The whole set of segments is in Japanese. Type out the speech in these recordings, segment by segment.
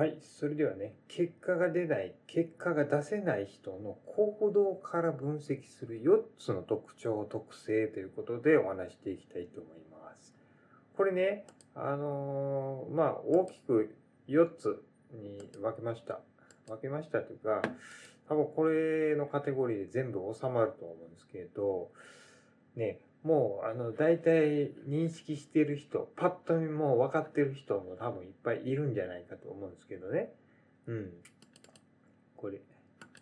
はい、それではね、結果が出ない、結果が出せない人の行動から分析する4つの特徴、特性ということでお話していきたいと思います。これね、あのーまあ、大きく4つに分けました。分けましたというか、多分これのカテゴリーで全部収まると思うんですけれど、ね、もう、あの、大体認識してる人、パッと見もう分かってる人も多分いっぱいいるんじゃないかと思うんですけどね。うん。これ、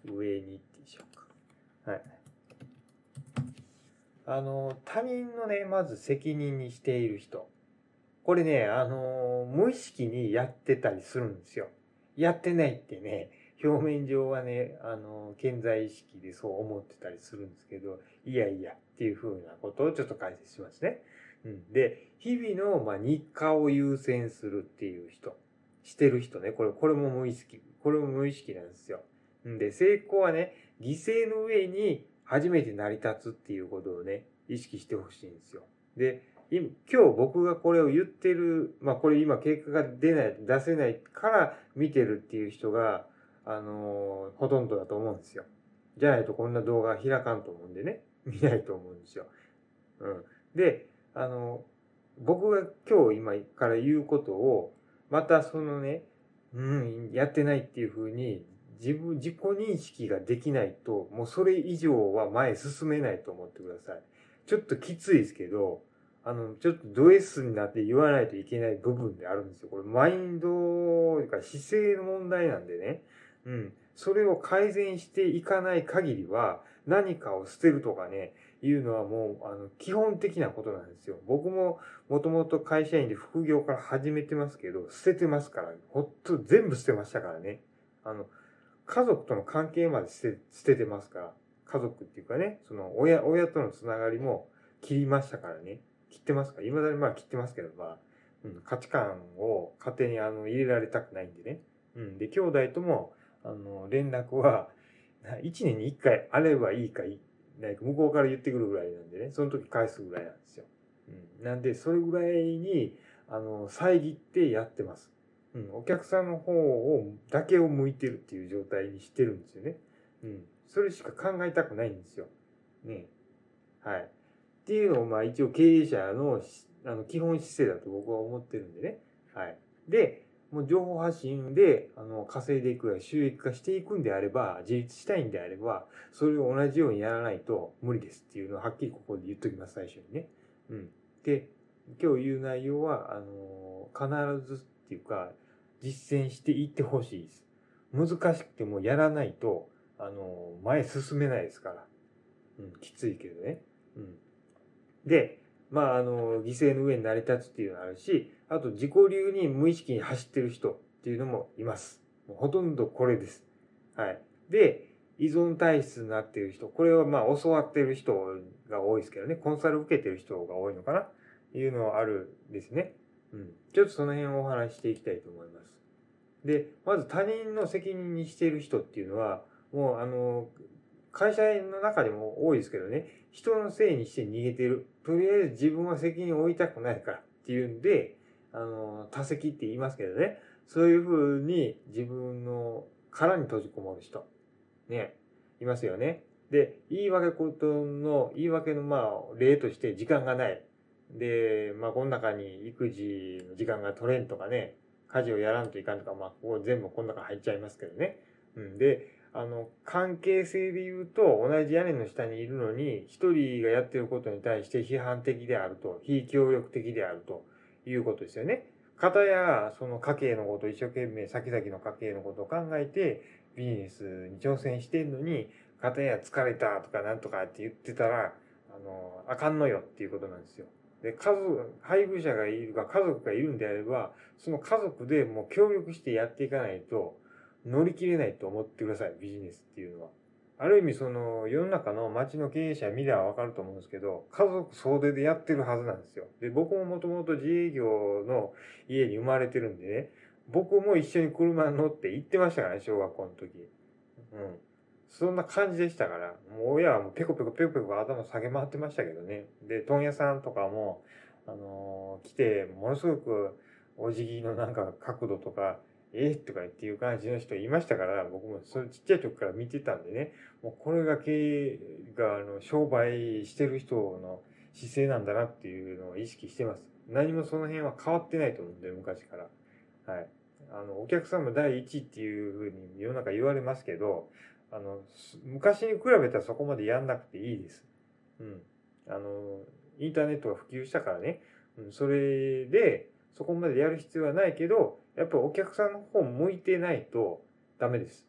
上にってしょうか。はい。あの、他人のね、まず責任にしている人。これね、あの、無意識にやってたりするんですよ。やってないってね、表面上はね、あの、健在意識でそう思ってたりするんですけど、いやいやっていうふうなことをちょっと解説しますね。うん、で、日々の、まあ、日課を優先するっていう人、してる人ね、これ、これも無意識、これも無意識なんですよ。んで、成功はね、犠牲の上に初めて成り立つっていうことをね、意識してほしいんですよ。で、今日僕がこれを言ってる、まあこれ今結果が出ない、出せないから見てるっていう人が、あのーほとんどだと思うんですよ。じゃないとこんな動画開かんと思うんでね、見ないと思うんですよ。うん。で、あの、僕が今日今から言うことを、またそのね、うん、やってないっていうふうに、自分、自己認識ができないと、もうそれ以上は前進めないと思ってください。ちょっときついですけど、あの、ちょっとド S になって言わないといけない部分であるんですよ。これ、マインドというか姿勢の問題なんでね。うん。それを改善していかない限りは、何かを捨てるとかね、いうのはもう、あの、基本的なことなんですよ。僕も、もともと会社員で副業から始めてますけど、捨ててますから、ほっと全部捨てましたからね。あの、家族との関係まで捨て、捨ててますから。家族っていうかね、その、親、親とのつながりも切りましたからね。切ってますから。未だにまあ切ってますけど、まあ、うん、価値観を家庭にあの入れられたくないんでね。うん。で、兄弟とも、あの、連絡は、1年に1回あればいいかいい、なんか向こうから言ってくるぐらいなんでね、その時返すぐらいなんですよ。うん。なんで、それぐらいに、あの、遮ってやってます。うん。お客さんの方を、だけを向いてるっていう状態にしてるんですよね。うん。それしか考えたくないんですよ。ね。はい。っていうのを、まあ一応経営者のあの基本姿勢だと僕は思ってるんでね。はい。で、もう情報発信で、あの、稼いでいくや収益化していくんであれば、自立したいんであれば、それを同じようにやらないと無理ですっていうのをはっきりここで言っときます、最初にね。うん。で、今日言う内容は、あの、必ずっていうか、実践していってほしいです。難しくてもやらないと、あの、前進めないですから。うん、きついけどね。うん。で、まあ、あの、犠牲の上に成り立つっていうのがあるし、あと自己流に無意識に走ってる人っていうのもいます。ほとんどこれです。はい。で、依存体質になっている人、これはまあ教わってる人が多いですけどね、コンサル受けてる人が多いのかな？いうのはあるですね。うん。ちょっとその辺をお話ししていきたいと思います。で、まず他人の責任にしている人っていうのは、もうあの、会社の中でも多いですけどね、人のせいにして逃げてる。とりあえず自分は責任を負いたくないからっていうんで、あの、多責って言いますけどね、そういうふうに自分の殻に閉じこもる人、ね、いますよね。で、言い訳ことの、言い訳のまあ、例として時間がない。で、まあ、この中に育児の時間が取れんとかね、家事をやらんといかんとか、まあ、ここ全部この中入っちゃいますけどね。うん。で、あの、関係性で言うと、同じ屋根の下にいるのに、一人がやってることに対して批判的であると、非協力的であるということですよね。方や、その家計のこと、一生懸命先々の家計のことを考えて、ビジネスに挑戦してんのに、方や疲れたとかなんとかって言ってたら、あの、あかんのよっていうことなんですよ。で、家族、配偶者がいるか家族がいるんであれば、その家族でもう協力してやっていかないと、乗り切れないと思ってください、ビジネスっていうのは。ある意味その世の中の町の経営者見ればわかると思うんですけど、家族総出でやってるはずなんですよ。で、僕ももともと自営業の家に生まれてるんでね、僕も一緒に車に乗って行ってましたからね、小学校の時。うん。そんな感じでしたから、もう親はもうペコペコペコペコ頭下げ回ってましたけどね。で、問屋さんとかも、あのー来て、ものすごくお辞儀のなんか角度とか、えー、とか言っていう感じの人いましたから、僕もそれちっちゃい時から見てたんでね、もうこれが経営が、あの、商売してる人の姿勢なんだなっていうのを意識してます。何もその辺は変わってないと思うんで、昔から。はい。あの、お客さんも第一っていうふうに世の中言われますけど、あの、昔に比べたらそこまでやんなくていいです。うん。あの、インターネットが普及したからね、うん、それで、そこまでやる必要はないけど、やっぱお客さんの方向いてないとダメです。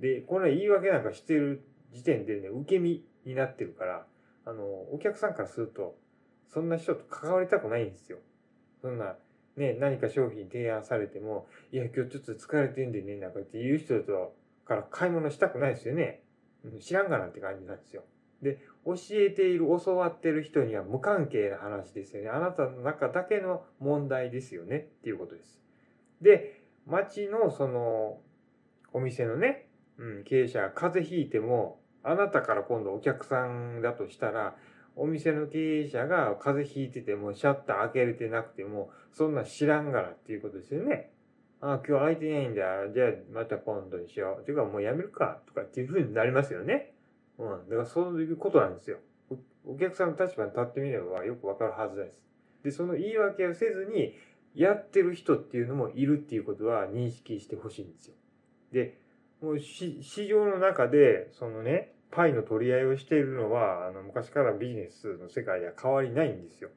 で、これ言い訳なんかしてる時点でね、受け身になってるから、あの、お客さんからすると、そんな人と関わりたくないんですよ。そんな、ね、何か商品提案されても、いや、今日ちょっと疲れてんでね、なんかって言う人とから買い物したくないですよね。知らんがなって感じなんですよ。で、教えている、教わってる人には無関係な話ですよね。あなたの中だけの問題ですよねっていうことです。で、町のその、お店のね、うん、経営者が風邪ひいても、あなたから今度お客さんだとしたら、お店の経営者が風邪ひいてても、シャッター開けれてなくても、そんな知らんがらっていうことですよね。ああ、今日空いてないんだ。じゃあまた今度にしよう。ていうかもうやめるか。とかっていうふうになりますよね。うん。だからそういうことなんですよ。お客さんの立場に立ってみればよくわかるはずです。で、その言い訳をせずに、やってる人っていうのもいるっていうことは認識してほしいんですよ。で、もう市場の中で、そのね、パイの取り合いをしているのは、あの、昔からビジネスの世界では変わりないんですよ。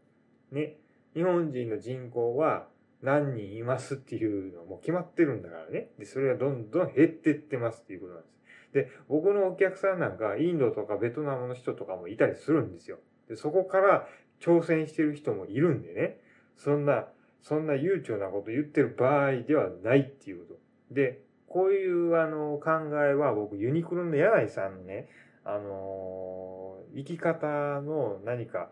ね。日本人の人口は何人いますっていうのも決まってるんだからね。で、それがどんどん減ってってますっていうことなんです。で、僕のお客さんなんか、インドとかベトナムの人とかもいたりするんですよ。で、そこから挑戦してる人もいるんでね。そんな、そんな悠長なこと言ってる場合ではないっていうこと。で、こういうあの考えは僕ユニクロの柳井さんのね、あのー、生き方の何か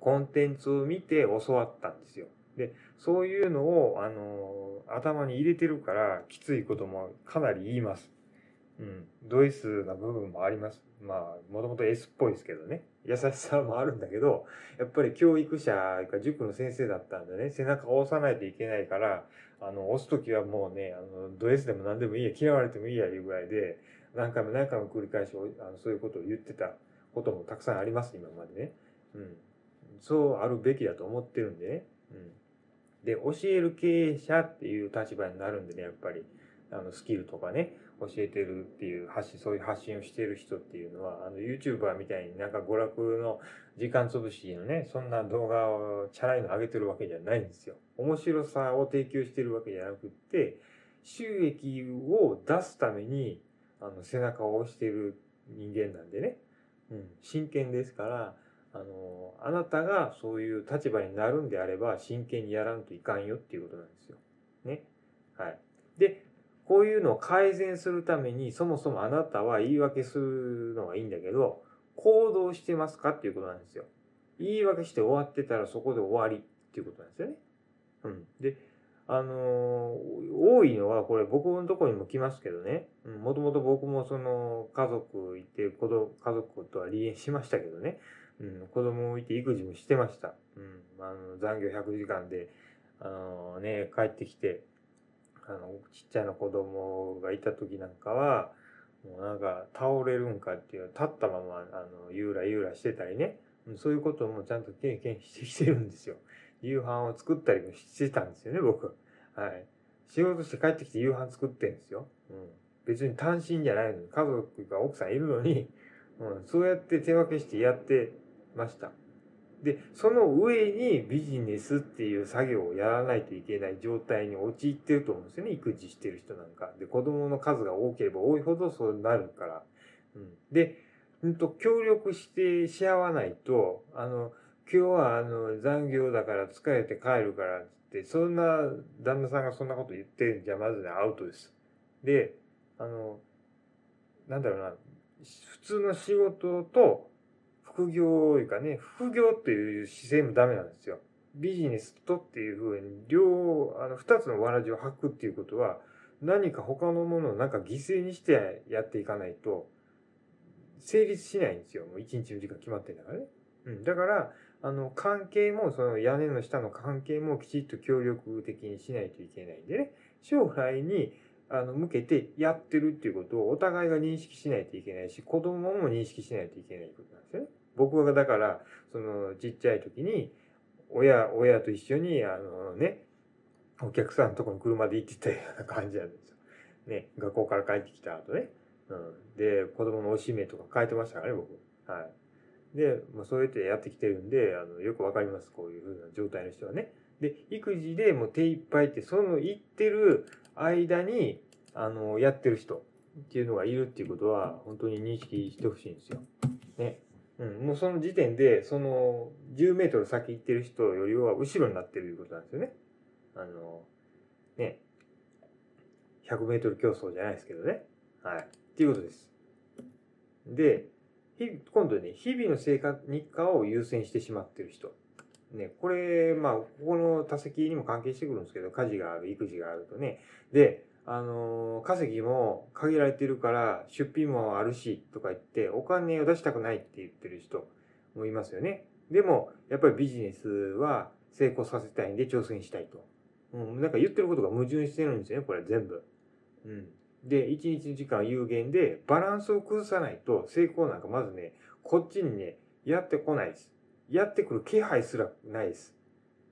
コンテンツを見て教わったんですよ。で、そういうのを、あのー、頭に入れてるからきついこともかなり言います。うん。ド S な部分もあります。まあ、もともと S っぽいですけどね。優しさもあるんだけど、やっぱり教育者が塾の先生だったんでね、背中を押さないといけないから、あの、押すときはもうね、あの、ド S でも何でもいいや、嫌われてもいいや、いうぐらいで、何回も何回も繰り返し、あのそういうことを言ってたこともたくさんあります、今までね。うん。そうあるべきだと思ってるんでね。うん。で、教える経営者っていう立場になるんでね、やっぱり。あの、スキルとかね、教えてるっていう発信、そういう発信をしてる人っていうのは、あの、YouTuber みたいになんか娯楽の時間潰しのね、そんな動画をチャラいの上げてるわけじゃないんですよ。面白さを提供してるわけじゃなくって、収益を出すために、あの、背中を押してる人間なんでね。うん、真剣ですから、あの、あなたがそういう立場になるんであれば、真剣にやらんといかんよっていうことなんですよ。ね。はい。で、こういうのを改善するために、そもそもあなたは言い訳するのはいいんだけど、行動してますかっていうことなんですよ。言い訳して終わってたらそこで終わりっていうことなんですよね。うん。で、あの、多いのは、これ僕のとこにも来ますけどね。うん、もともと僕もその家族いて、子供、家族とは離縁しましたけどね。うん、子供をいて育児もしてました。うん、あの、残業100時間で、あの、ね、帰ってきて、あの、ちっちゃな子供がいた時なんかは、もうなんか倒れるんかっていう、立ったまま、あの、ゆらゆらしてたりね、そういうこともちゃんと経験してきてるんですよ。夕飯を作ったりもしてたんですよね、僕。はい。仕事して帰ってきて夕飯作ってんですよ。うん。別に単身じゃないのに、家族が奥さんいるのに、うん、そうやって手分けしてやってました。で、その上にビジネスっていう作業をやらないといけない状態に陥ってると思うんですよね。育児してる人なんか。で、子供の数が多ければ多いほどそうなるから。うん。で、うんと、協力してし合わないと、あの、今日はあの残業だから疲れて帰るからって、そんな旦那さんがそんなこと言ってるんじゃまずね、アウトです。で、あの、なんだろうな、普通の仕事と副業いうかね、副業っていう姿勢もダメなんですよ。ビジネスとっていうふうに、両、あの、二つのわらじを履くっていうことは、何か他のものをなんか犠牲にしてやっていかないと、成立しないんですよ。もう一日の時間決まってんだからね。うん。だから、あの、関係も、その屋根の下の関係もきちっと協力的にしないといけないんでね。将来にあの向けてやってるっていうことをお互いが認識しないといけないし、子供も認識しないといけないことなんですよね。僕がだから、そのちっちゃい時に、親、親と一緒に、あのね、お客さんのところに車で行ってたような感じなんですよ。ね、学校から帰ってきた後ね。うん。で、子供のおしめとか書いてましたからね、僕。はい。で、まあ、そうやってやってきてるんで、あの、よくわかります。こういうふうな状態の人はね。で、育児でもう手一杯って、その行ってる間に、あの、やってる人っていうのがいるっていうことは、本当に認識してほしいんですよ。ね。うん、もうその時点で、その、10メートル先行ってる人よりは後ろになってるいうことなんですよね。あの、ね。100メートル競争じゃないですけどね。はい。っていうことです。で、今度ね、日々の生活、日課を優先してしまってる人。ね、これ、まあ、ここの多席にも関係してくるんですけど、家事がある、育児があるとね。で、あの、稼ぎも限られてるから出費もあるしとか言ってお金を出したくないって言ってる人もいますよね。でも、やっぱりビジネスは成功させたいんで挑戦したいと。うん、なんか言ってることが矛盾してるんですよね、これ全部。うん。で、一日の時間有限でバランスを崩さないと成功なんかまずね、こっちにね、やってこないです。やってくる気配すらないです。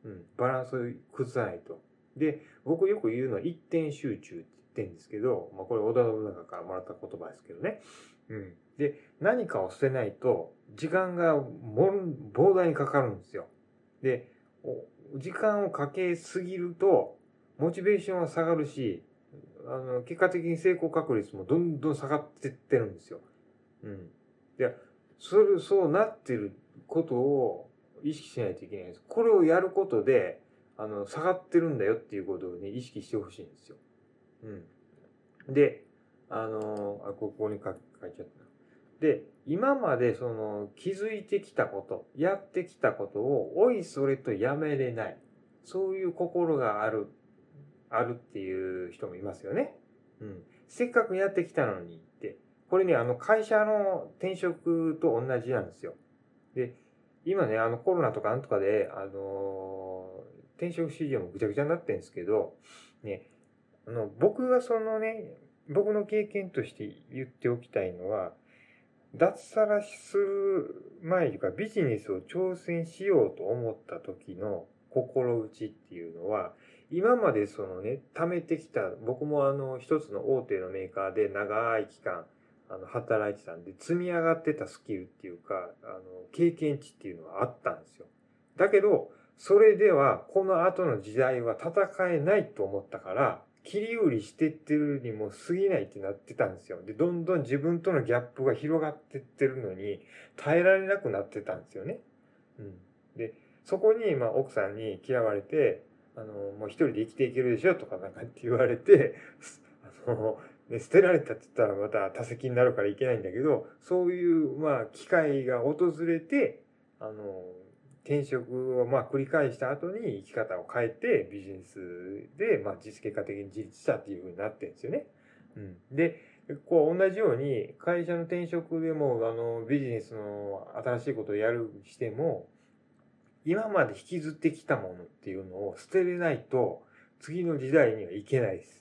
うん。バランスを崩さないと。で、僕よく言うのは一点集中って言ってんですけど、まあこれ織田信長からもらった言葉ですけどね。うん。で、何かを捨てないと、時間が膨大にかかるんですよ。で、時間をかけすぎると、モチベーションは下がるし、あの、結果的に成功確率もどんどん下がってってるんですよ。うん。で、それ、そうなってることを意識しないといけないです。これをやることで、あの、下がってるんだよっていうことをね、意識してほしいんですよ。うん。で、あの、あ、ここに書いちゃった。で、今までその気づいてきたこと、やってきたことを、おいそれとやめれない。そういう心がある、あるっていう人もいますよね。うん。せっかくやってきたのにって。これね、あの会社の転職と同じなんですよ。で、今ね、あのコロナとかなんとかで、あの転職市場もぐちゃぐちゃになってるんですけど、ね、あの、僕がそのね、僕の経験として言っておきたいのは、脱サラする前というかビジネスを挑戦しようと思った時の心打ちっていうのは、今までそのね、貯めてきた、僕もあの、一つの大手のメーカーで長い期間、あの、働いてたんで、積み上がってたスキルっていうか、あの、経験値っていうのはあったんですよ。だけど、それでは、この後の時代は戦えないと思ったから、切り売りしてってるにも過ぎないってなってたんですよ。で、どんどん自分とのギャップが広がってってるのに、耐えられなくなってたんですよね。うん。で、そこに、まあ、奥さんに嫌われて、あの、もう一人で生きていけるでしょとかなんかって言われて、あの、ね、捨てられたって言ったらまた多席になるからいけないんだけど、そういう、まあ、機会が訪れて、あの、転職をまあ繰り返した後に生き方を変えてビジネスでまあ実結果的に自立したっていうふうになってるんですよね。うん、で、こう同じように会社の転職でもあのビジネスの新しいことをやるしても今まで引きずってきたものっていうのを捨てれないと次の時代にはいけないです。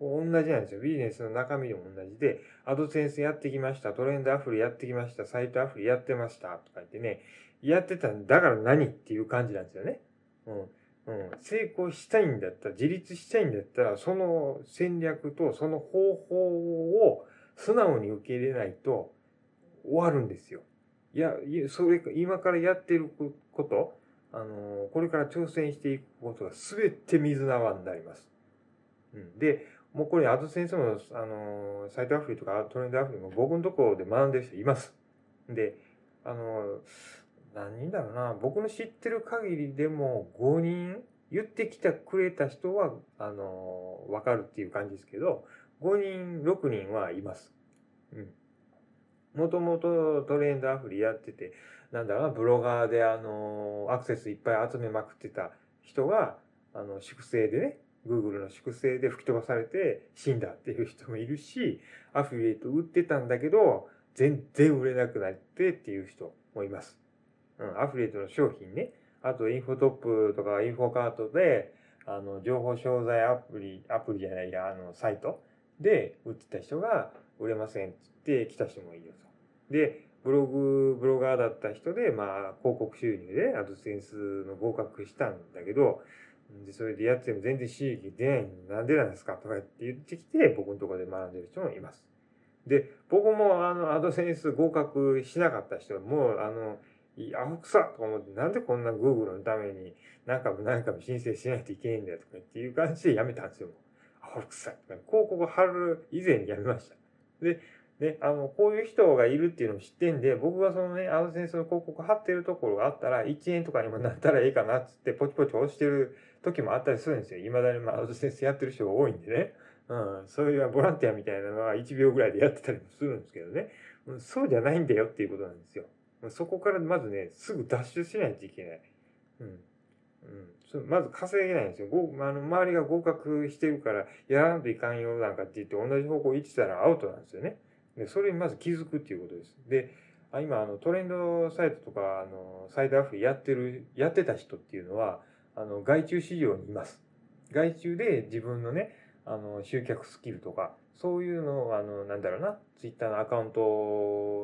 同じなんですよ。ビジネスの中身でも同じで、アドセンスやってきました、トレンドアフリやってきました、サイトアフリやってましたとか言ってね、やってたんだから何っていう感じなんですよね。うん。うん、成功したいんだったら、自立したいんだったら、その戦略とその方法を素直に受け入れないと終わるんですよ。いや、それ、今からやってること、あのこれから挑戦していくことが全て水縄になります。うん、で、もうこれ、アド先生も、あのサイトアフリとかトレンドアフリも僕のところで学んでる人います。で、あの何人だろうな、僕の知ってる限りでも5人言ってきてくれた人は、あの、わかるっていう感じですけど、5人、6人はいます。うん。もともとトレンドアフリやってて、なんだろうな、ブロガーであの、アクセスいっぱい集めまくってた人が、あの、粛清でね、Google の粛清で吹き飛ばされて死んだっていう人もいるし、アフィリエイト売ってたんだけど、全然売れなくなってっていう人もいます。うん、アフリエイトの商品ね。あと、インフォトップとかインフォカートで、あの、情報商材アプリ、アプリじゃないや、あの、サイトで売ってた人が売れませんって言って来た人もいると。で、ブログ、ブロガーだった人で、まあ、広告収入でアドセンスの合格したんだけど、で、それでやっても全然収益出ないのなんでなんですかとかって言ってきて、僕のところで学んでる人もいます。で、僕もあの、アドセンス合格しなかった人、もあの、アホくさと思って、なんでこんな Google のために何回も何回も申請しないといけないんだよとかっていう感じでやめたんですよ。アホくさとか、広告貼る以前にやめました。で、ね、あの、こういう人がいるっていうのも知ってんで、僕がそのね、アドセンスの広告貼ってるところがあったら、1円とかにもなったらいいかなっつって、ポチポチ押してる時もあったりするんですよ。未だにまあアドセンスやってる人が多いんでね。うん、そういうボランティアみたいなのは1秒ぐらいでやってたりもするんですけどね。そうじゃないんだよっていうことなんですよ。そこからまずね、すぐ脱出しないといけない。うん。うん、まず稼げないんですよ。あの周りが合格してるから、やらんといかんよなんかって言って同じ方向行ってたらアウトなんですよね。で、それにまず気づくっていうことです。で、あ今、あの、トレンドサイトとか、あの、サイドアフリやってる、やってた人っていうのは、あの、外注市場にいます。外注で自分のね、あの、集客スキルとか、そういうのを、あの、なんだろうな、ツイッターのアカウント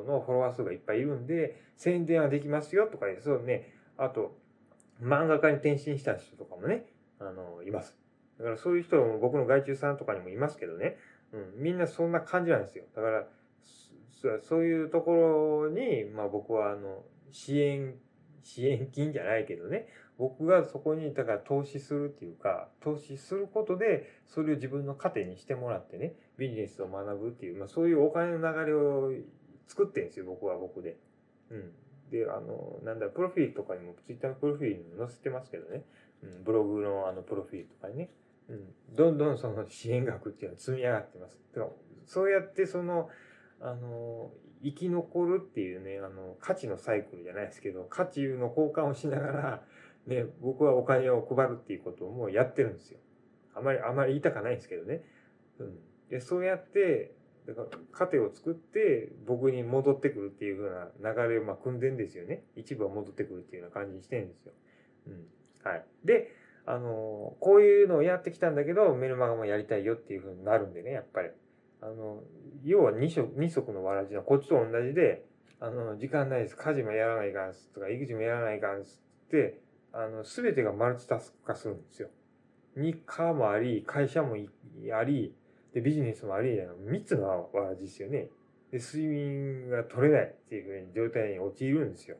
のフォロワー数がいっぱいいるんで、宣伝はできますよとか、そうね、あと、漫画家に転身した人とかもね、あの、います。だからそういう人も僕の外注さんとかにもいますけどね、うん、みんなそんな感じなんですよ。だから、そういうところに、まあ僕はあの、支援、支援金じゃないけどね、僕がそこに、だから投資するっていうか、投資することで、それを自分の糧にしてもらってね、ビジネスを学ぶっていう、まあそういうお金の流れを作ってるんですよ、僕は僕で。うん。で、あの、なんだ、プロフィールとかにも、ツイッターのプロフィールに載せてますけどね、うん、ブログのあの、プロフィールとかにね、うん、どんどんその支援額っていうのは積み上がってます。だからそうやってその、あの、生き残るっていうね、あの、価値のサイクルじゃないですけど、価値の交換をしながら、ね、僕はお金を配るっていうこともやってるんですよ。あまり、あまり言いたかないんですけどね。うん。で、そうやって、だから、糧を作って僕に戻ってくるっていう風な流れをまあ組んでんですよね。一部は戻ってくるっていうような感じにしてるんですよ。うん。はい。で、あの、こういうのをやってきたんだけど、メルマガもやりたいよっていう風になるんでね、やっぱり。あの、要は二足、二足のわらじはこっちと同じで、あの、時間ないです。家事もやらないかんすとか、育児もやらないかんすって、あの、すべてがマルチタスク化するんですよ。日課もあり、会社もあり、で、ビジネスもあり、三つのわらじですよね。で、睡眠が取れないっていうふうに状態に陥るんですよ。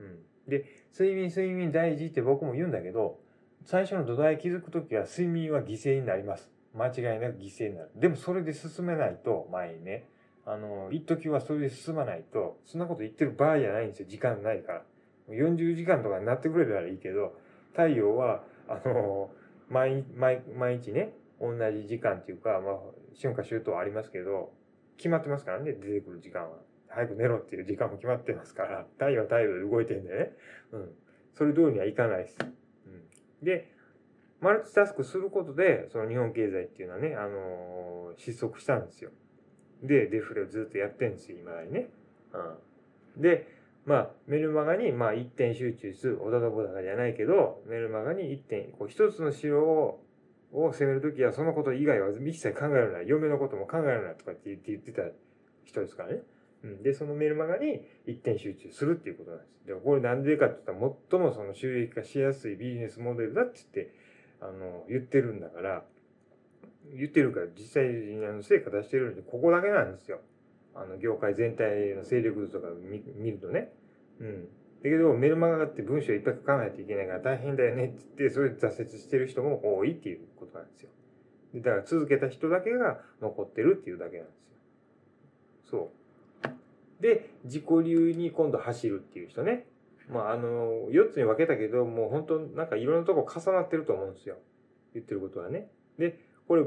うん。で、睡眠、睡眠大事って僕も言うんだけど、最初の土台築くときは睡眠は犠牲になります。間違いなく犠牲になる。でもそれで進めないと、前にね、あの、一時はそれで進まないと、そんなこと言ってる場合じゃないんですよ。時間ないから。40時間とかになってくれたらいいけど、太陽は、あの、毎毎毎日ね、同じ時間っていうか、まあ、春夏秋冬ありますけど、決まってますからね、出てくる時間は。早く寝ろっていう時間も決まってますから、太陽は太陽で動いてんでね。うん。それ通りにはいかないです。うんで、マルチタスクすることで、その日本経済っていうのはね、あのー、失速したんですよ。で、デフレをずっとやってんですよ、今にね。うん。で、まあ、メルマガに、まあ、一点集中する、小田とボダカじゃないけど、メルマガに一点、こう、一つの城を、を攻めるときは、そのこと以外は一切考えるな嫁のことも考えるなとかって言って言ってた人ですからね。うん。で、そのメルマガに一点集中するっていうことなんです。で、これなんでかって言ったら、最もその収益化しやすいビジネスモデルだって言って、あの、言ってるんだから、言ってるから実際にあの成果出してるんで、ここだけなんですよ。あの、業界全体の勢力図とか見見るとね。うん。だけど、メルマガって文章いっぱい書かないといけないから大変だよねって言って、それで挫折してる人も多いっていうことなんですよ。だから続けた人だけが残ってるっていうだけなんですよ。そう。で、自己流に今度走るっていう人ね。まあ、あの、4つに分けたけど、もう本当なんかいろんなとこ重なってると思うんですよ。言ってることはね。で、これ、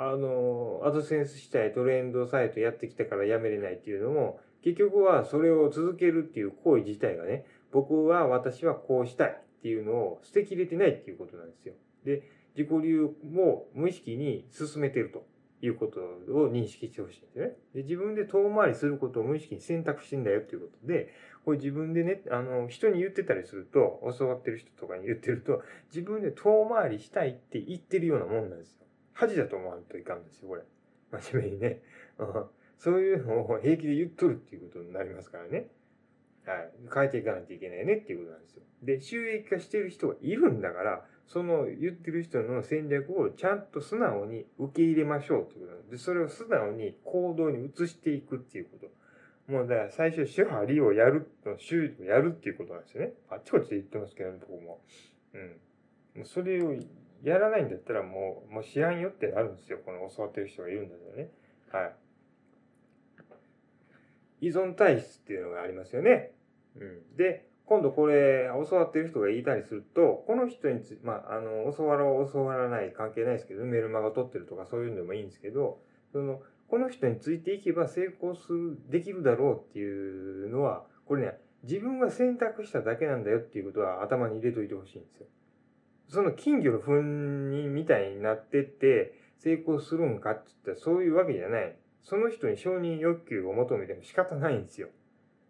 あの、アドセンスしたいトレンドサイトやってきたからやめれないっていうのも、結局はそれを続けるっていう行為自体がね、僕は私はこうしたいっていうのを捨てきれてないっていうことなんですよ。で、自己流も無意識に進めてると。いうことを認識してほしいんですよね。で、自分で遠回りすることを無意識に選択してんだよっていうことで、これ自分でね、あの、人に言ってたりすると、教わってる人とかに言ってると、自分で遠回りしたいって言ってるようなもんなんですよ。恥だと思わんといかんですよ、これ。真面目にね。そういうのを平気で言っとるっていうことになりますからね。はい。変えていかないといけないねっていうことなんですよ。で、収益化してる人がいるんだから、その言ってる人の戦略をちゃんと素直に受け入れましょうということなんで、それを素直に行動に移していくっていうこと。もうだから最初、手張りをやる、修理をやるっていうことなんですよね。あっちこっちで言ってますけど、ね、僕も。うん。それをやらないんだったらもう、もう知らんよってなるんですよ。この教わってる人がいるんだけどね。はい。依存体質っていうのがありますよね。うん。で、今度これ、教わってる人が言いたりすると、この人につまあ、あの、教わら教わらない関係ないですけど、メルマガ取ってるとかそういうのでもいいんですけど、その、この人についていけば成功する、できるだろうっていうのは、これね、自分が選択しただけなんだよっていうことは頭に入れといてほしいんですよ。その金魚の糞にみたいになってって成功するんかって言ったらそういうわけじゃない。その人に承認欲求を求めても仕方ないんですよ。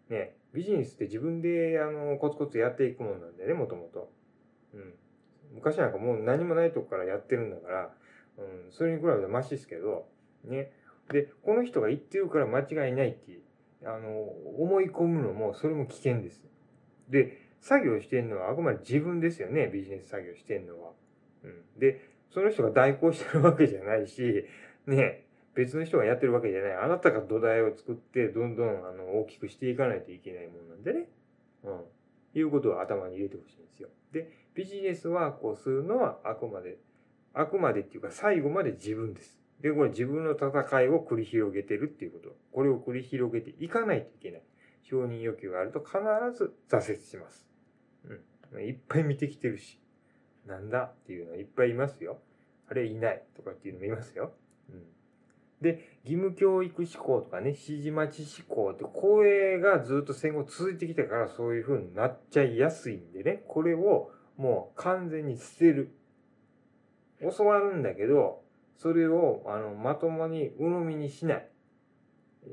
ね。ビジネスって自分で、あの、コツコツやっていくもんなんだよね、もともと。うん。昔なんかもう何もないとこからやってるんだから、うん、それに比べてマシですけど、ね。で、この人が言ってるから間違いないって、あの、思い込むのも、それも危険です。で、作業してるのはあくまで自分ですよね、ビジネス作業してるのは。うん。で、その人が代行してるわけじゃないし、ね、別の人がやってるわけじゃない。あなたが土台を作って、どんどんあの大きくしていかないといけないものなんでね。うん。いうことを頭に入れてほしいんですよ。で、ビジネスワークをするのはあくまで、あくまでっていうか最後まで自分です。で、これ自分の戦いを繰り広げてるっていうこと。これを繰り広げていかないといけない。承認欲求があると必ず挫折します。うん。いっぱい見てきてるし。なんだっていうのはいっぱいいますよ。あれいないとかっていうのもいますよ。うん。で、義務教育志向とかね、指示待ち志向って、これがずっと戦後続いてきたからそういう風になっちゃいやすいんでね、これをもう完全に捨てる。教わるんだけど、それをあのまともに鵜呑みにしない。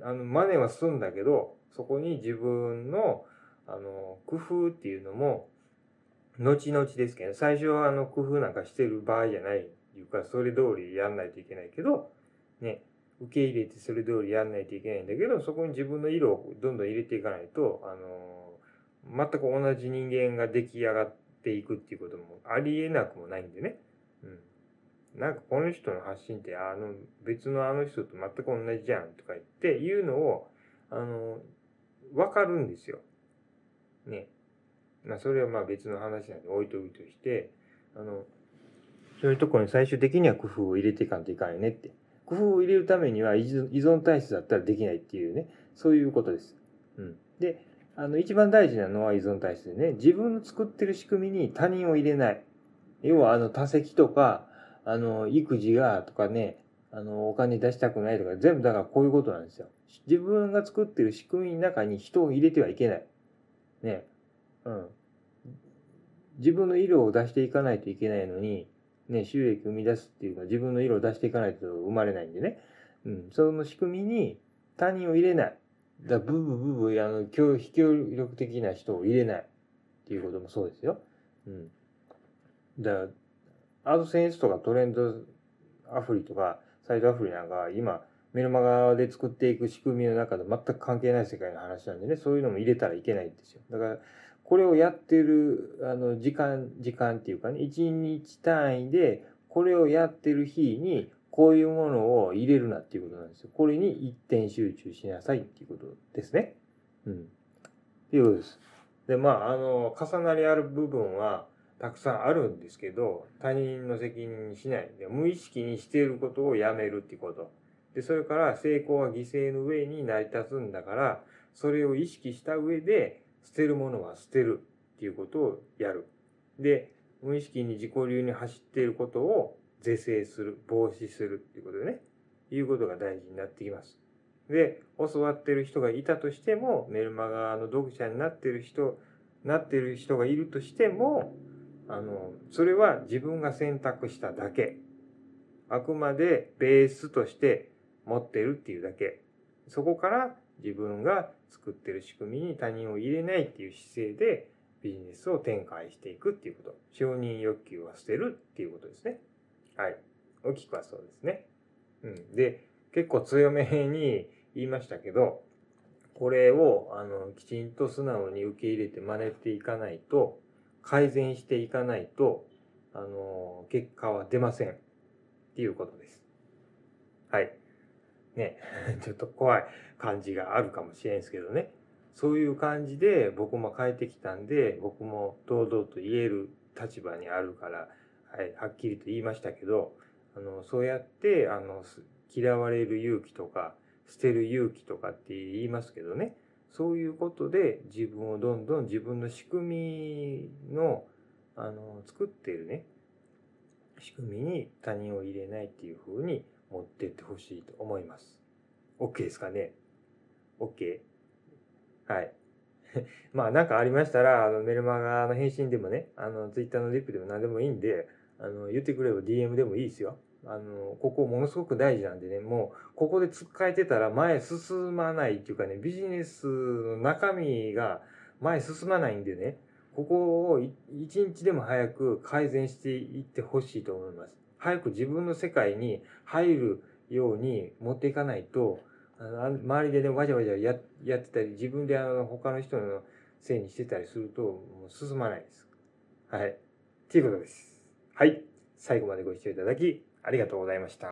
あの、真似はすんだけど、そこに自分の、あの、工夫っていうのも、後々ですけど、最初はあの、工夫なんかしてる場合じゃないいうか、それ通りやんないといけないけど、ね、受け入れてそれ通りやんないといけないんだけど、そこに自分の色をどんどん入れていかないと、あの、全く同じ人間が出来上がっていくっていうこともありえなくもないんでね。うん。なんかこの人の発信って、あの、別のあの人と全く同じじゃんとか言って言うのを、あの、わかるんですよ。ね。まあそれはまあ別の話なんで置いといとして、あの、そういうところに最終的には工夫を入れていかんといかんよねって。工夫を入れるためには依存体質だったらできないっていうね、そういうことです。うん。で、あの、一番大事なのは依存体質でね、自分の作ってる仕組みに他人を入れない。要は、あの、多席とか、あの、育児がとかね、あの、お金出したくないとか、全部だからこういうことなんですよ。自分が作ってる仕組みの中に人を入れてはいけない。ね。うん。自分の色を出していかないといけないのに、ね、収益を生み出すっていうのは自分の色を出していかないと生まれないんでね。うん。その仕組みに他人を入れない。だブブブブ、あの、非協力的な人を入れない。っていうこともそうですよ。うん。だ、アドセンスとかトレンドアフリとか、サイトアフリなんか今、メルマガで作っていく仕組みの中で全く関係ない世界の話なんでね、そういうのも入れたらいけないんですよ。だから、これをやってる、あの、時間、時間っていうかね、1日単位で、これをやってる日に、こういうものを入れるなっていうことなんですよ。これに一点集中しなさいっていうことですね。うん。っていうことです。で、まあ、あの、重なりある部分は、たくさんあるんですけど、他人の責任にしない。で無意識にしていることをやめるっていうこと。で、それから成功は犠牲の上に成り立つんだから、それを意識した上で、捨てるものは捨てるっていうことをやる。で、無意識に自己流に走っていることを是正する、防止するっていうことでね、いうことが大事になってきます。で、教わってる人がいたとしても、メルマガの読者になってる人、なってる人がいるとしても、あの、それは自分が選択しただけ。あくまでベースとして持ってるっていうだけ。そこから自分が作ってる仕組みに他人を入れないっていう姿勢でビジネスを展開していくっていうこと。承認欲求は捨てるっていうことですね。はい。大きくはそうですね。うん。で、結構強めに言いましたけど、これを、あの、きちんと素直に受け入れて真似ていかないと、改善していかないと、あの、結果は出ません。っていうことです。はい。ね、ちょっと怖い感じがあるかもしれんすけどね。そういう感じで僕も変えてきたんで、僕も堂々と言える立場にあるから、はい、はっきりと言いましたけど、あの、そうやって、あの、嫌われる勇気とか、捨てる勇気とかって言いますけどね。そういうことで自分をどんどん自分の仕組みの、あの、作ってるね、仕組みに他人を入れないっていう風に持ってってほしいと思います。OK ですかね ?OK? はい。まあなんかありましたら、あのメルマガの返信でもね、あの Twitter のリップでも何でもいいんで、あの言ってくれば DM でもいいですよ。あの、ここものすごく大事なんでね、もう、ここで突っかえてたら前進まないっていうかね、ビジネスの中身が前進まないんでね、ここを一日でも早く改善していってほしいと思います。早く自分の世界に入るように持っていかないと、周りでね、わじゃわじゃややってたり、自分であの他の人のせいにしてたりすると、もう進まないです。はい。ということです。はい。最後までご視聴いただき、ありがとうございました。